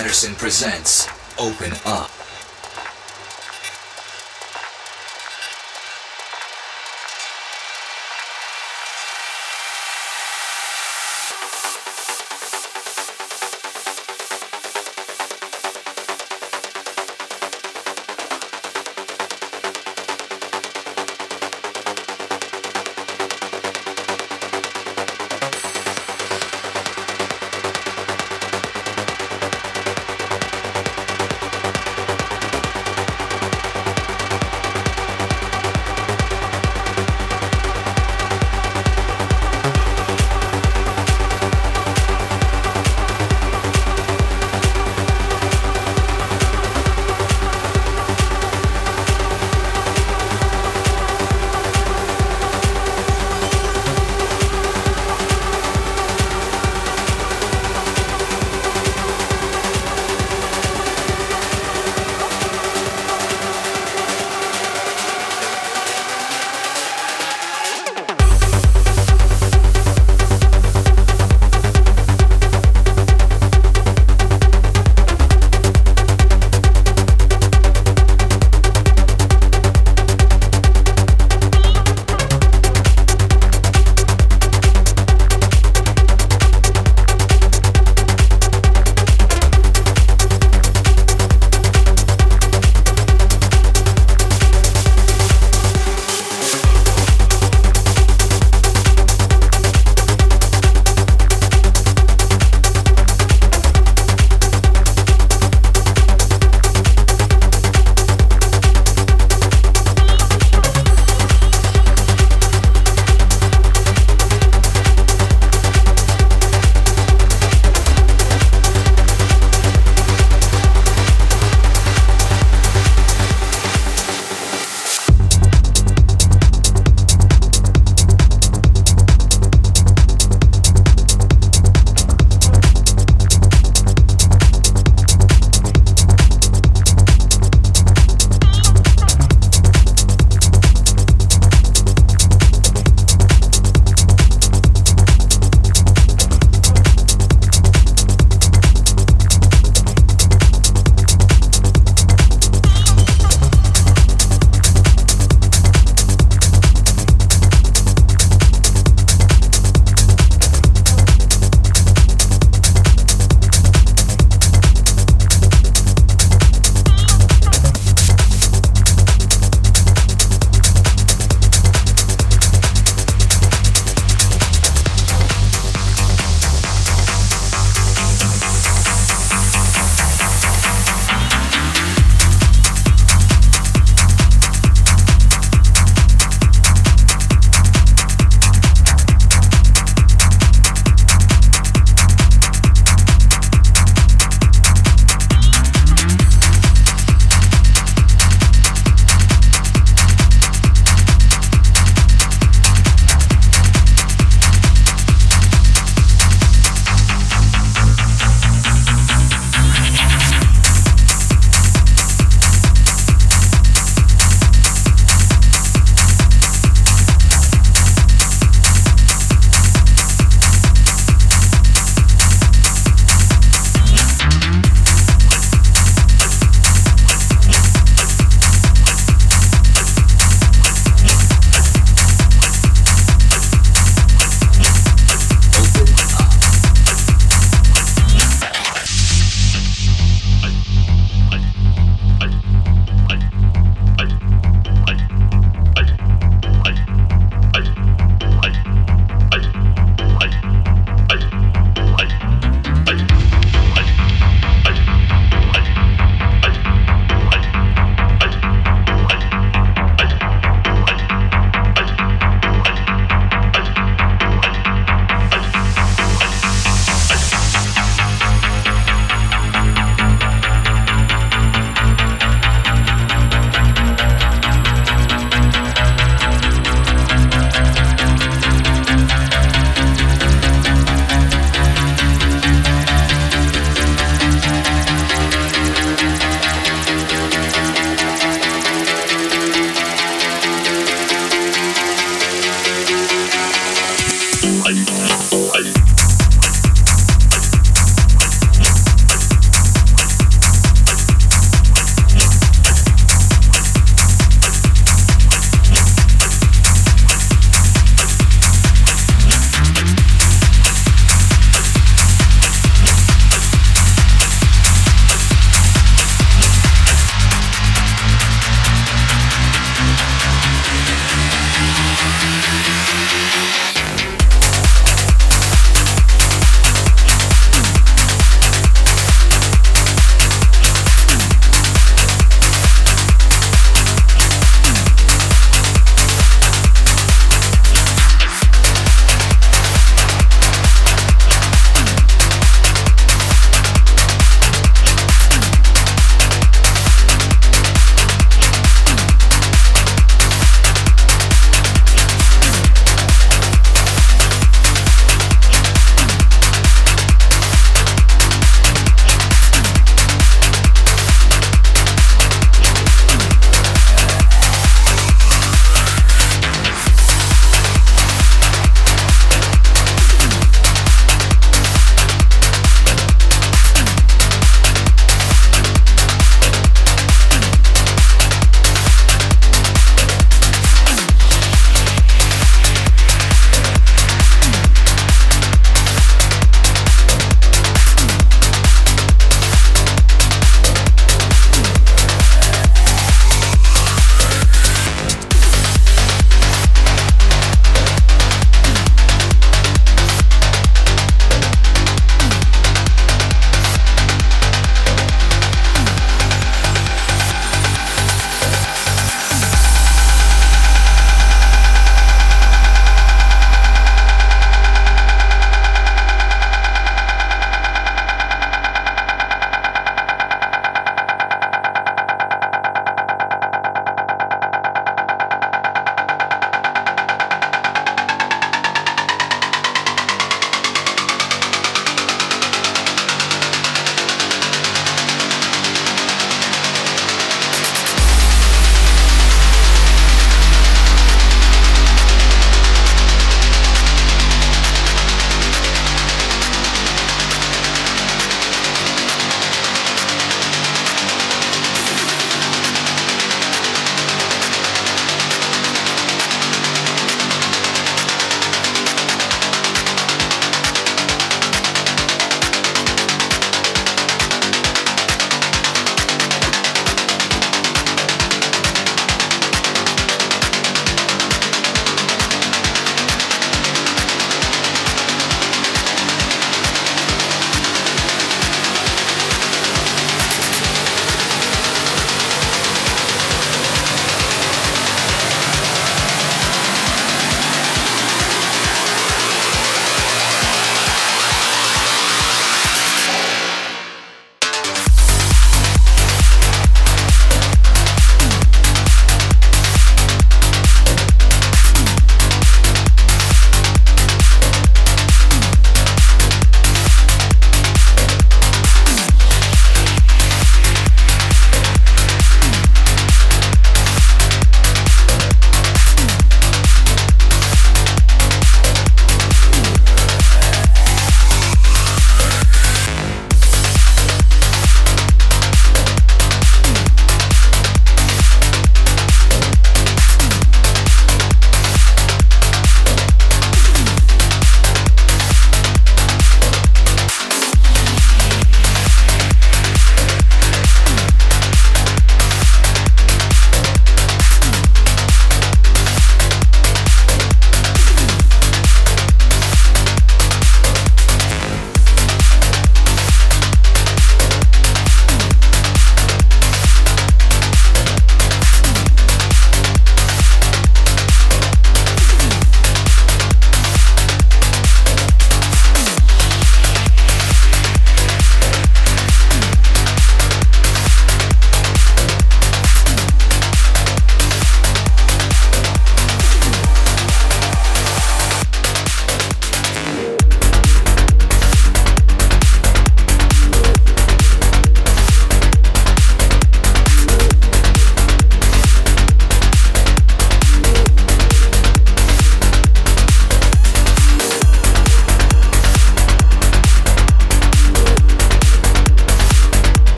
Patterson presents Open Up.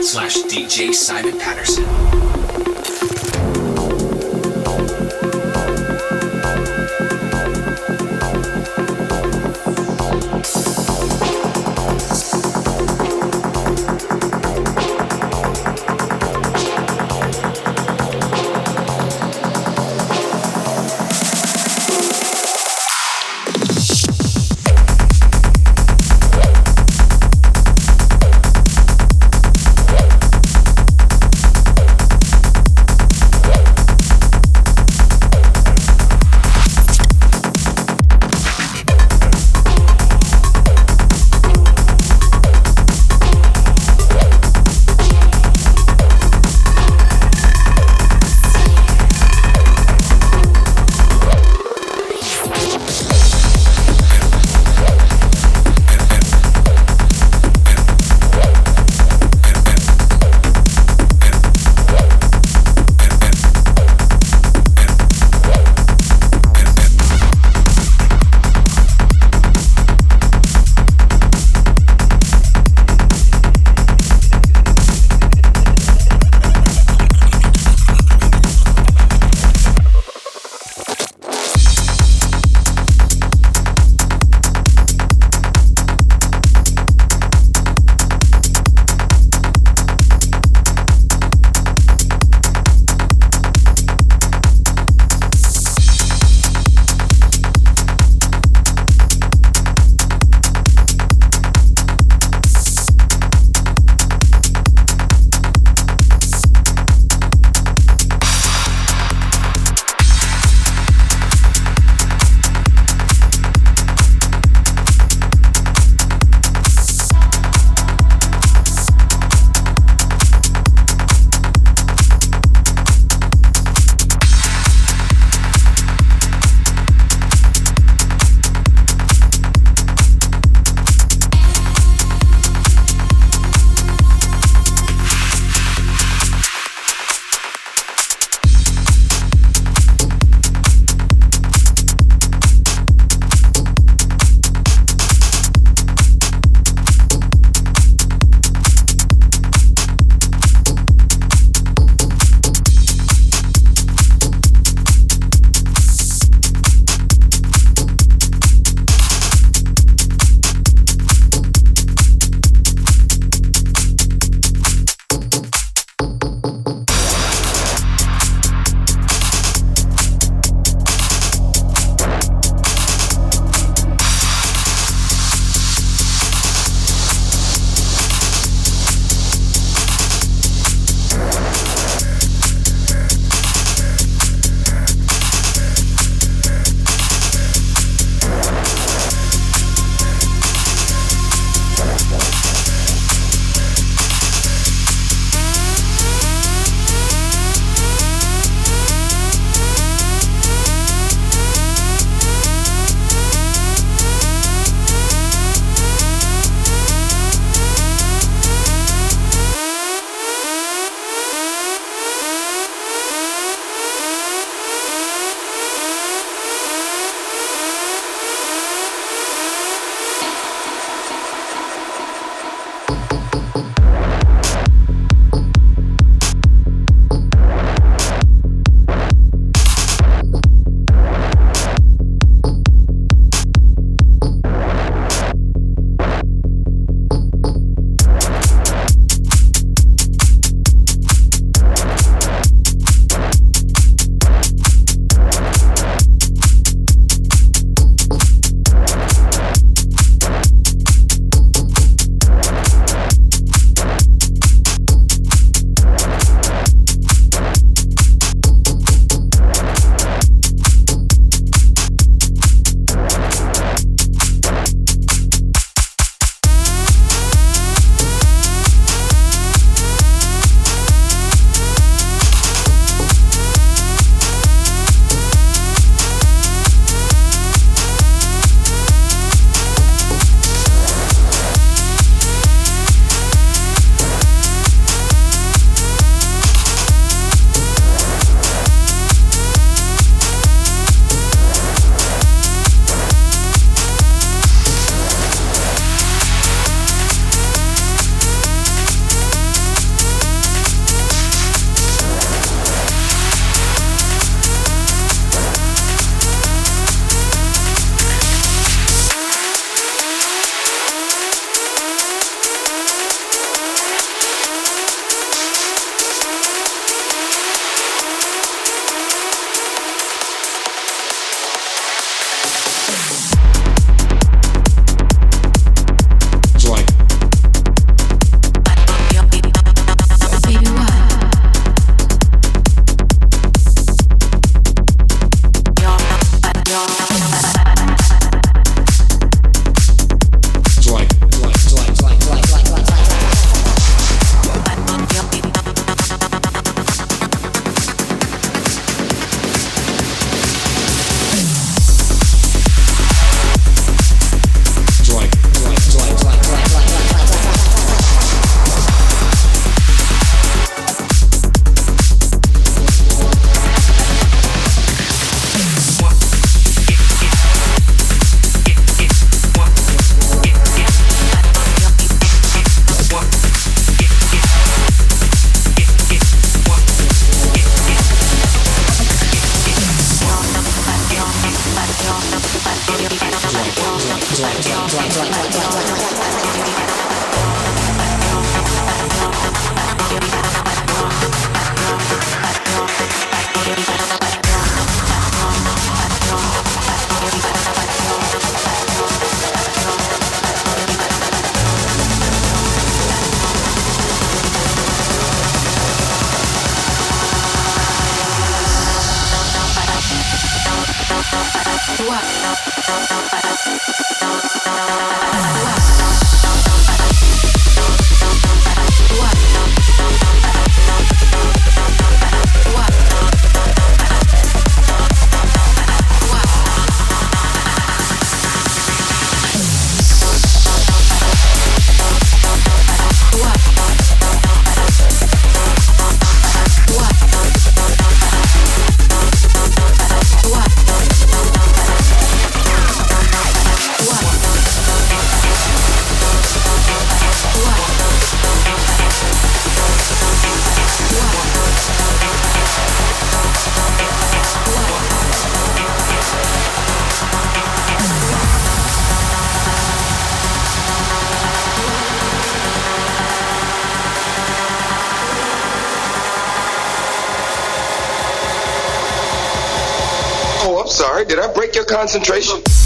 Slash DJ Simon Patterson. Sorry. Did I break your concentration?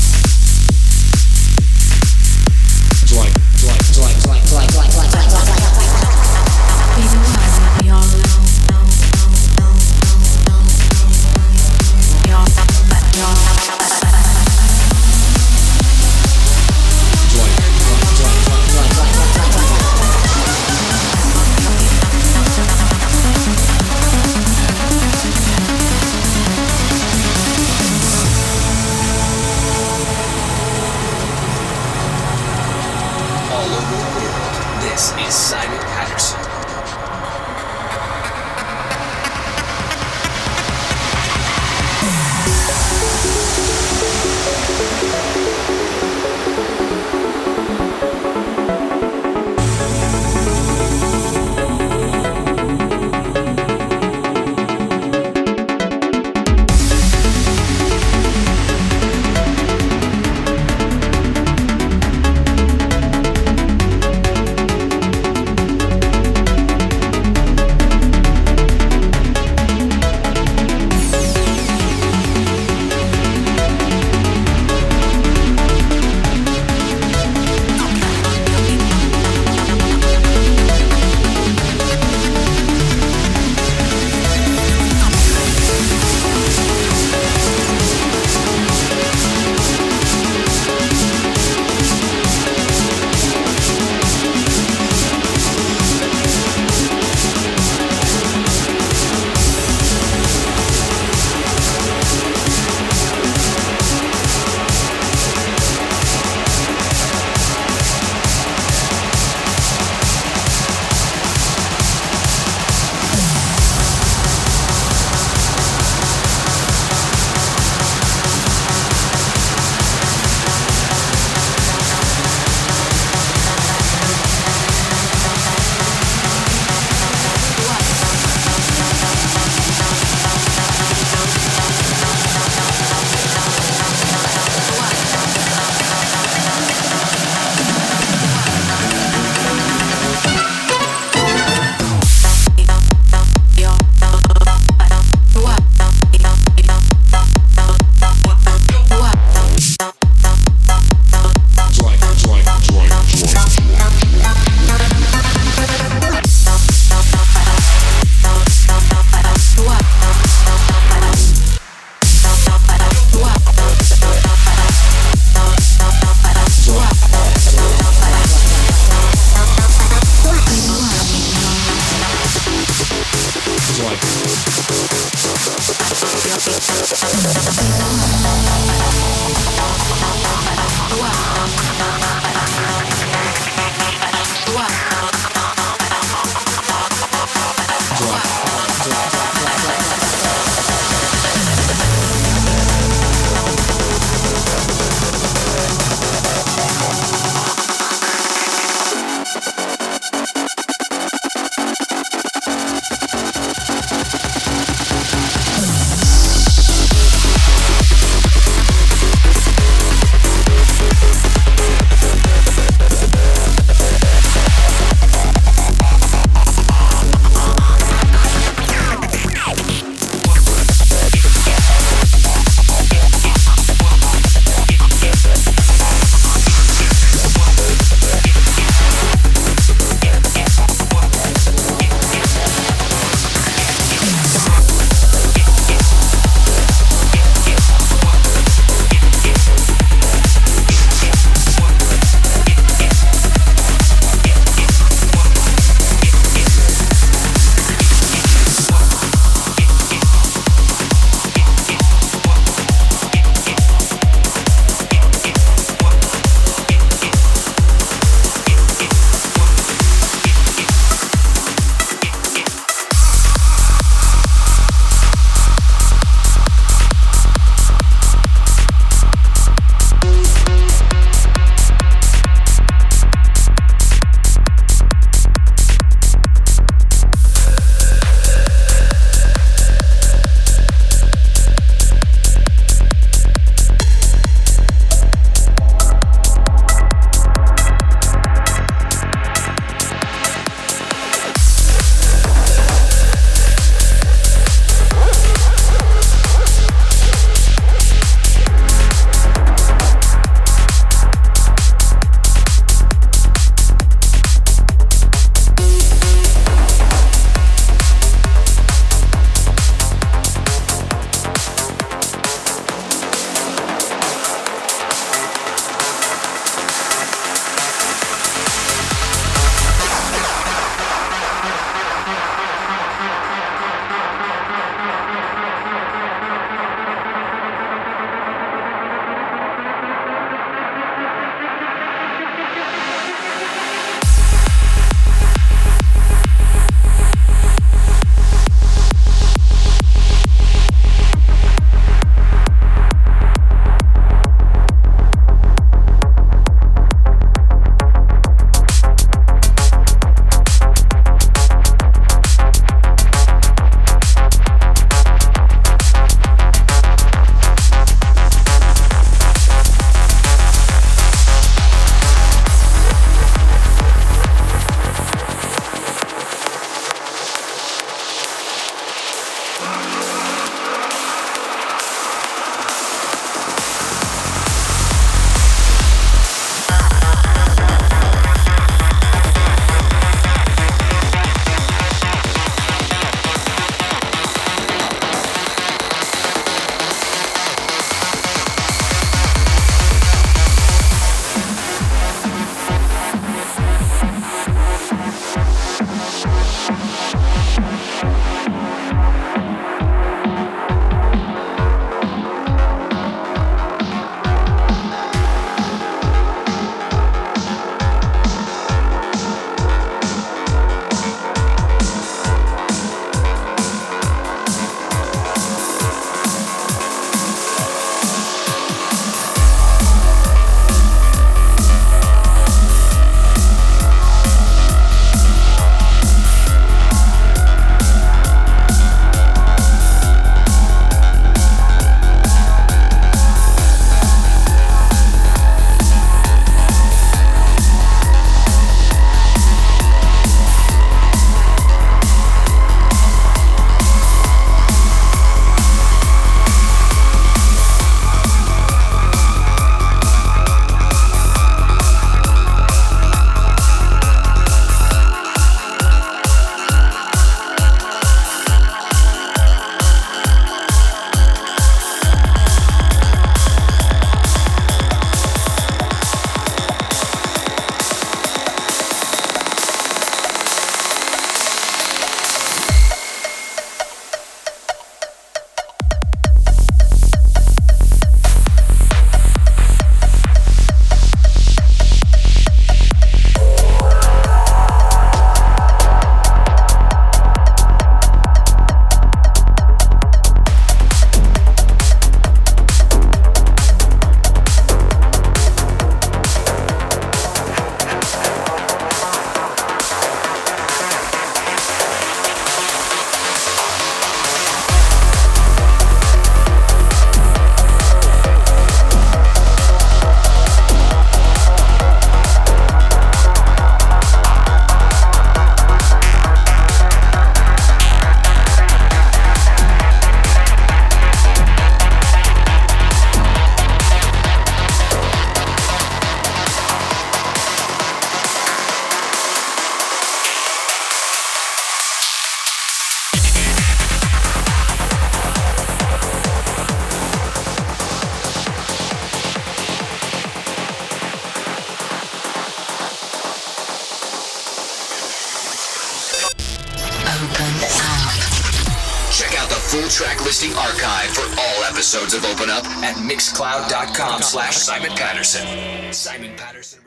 Patterson.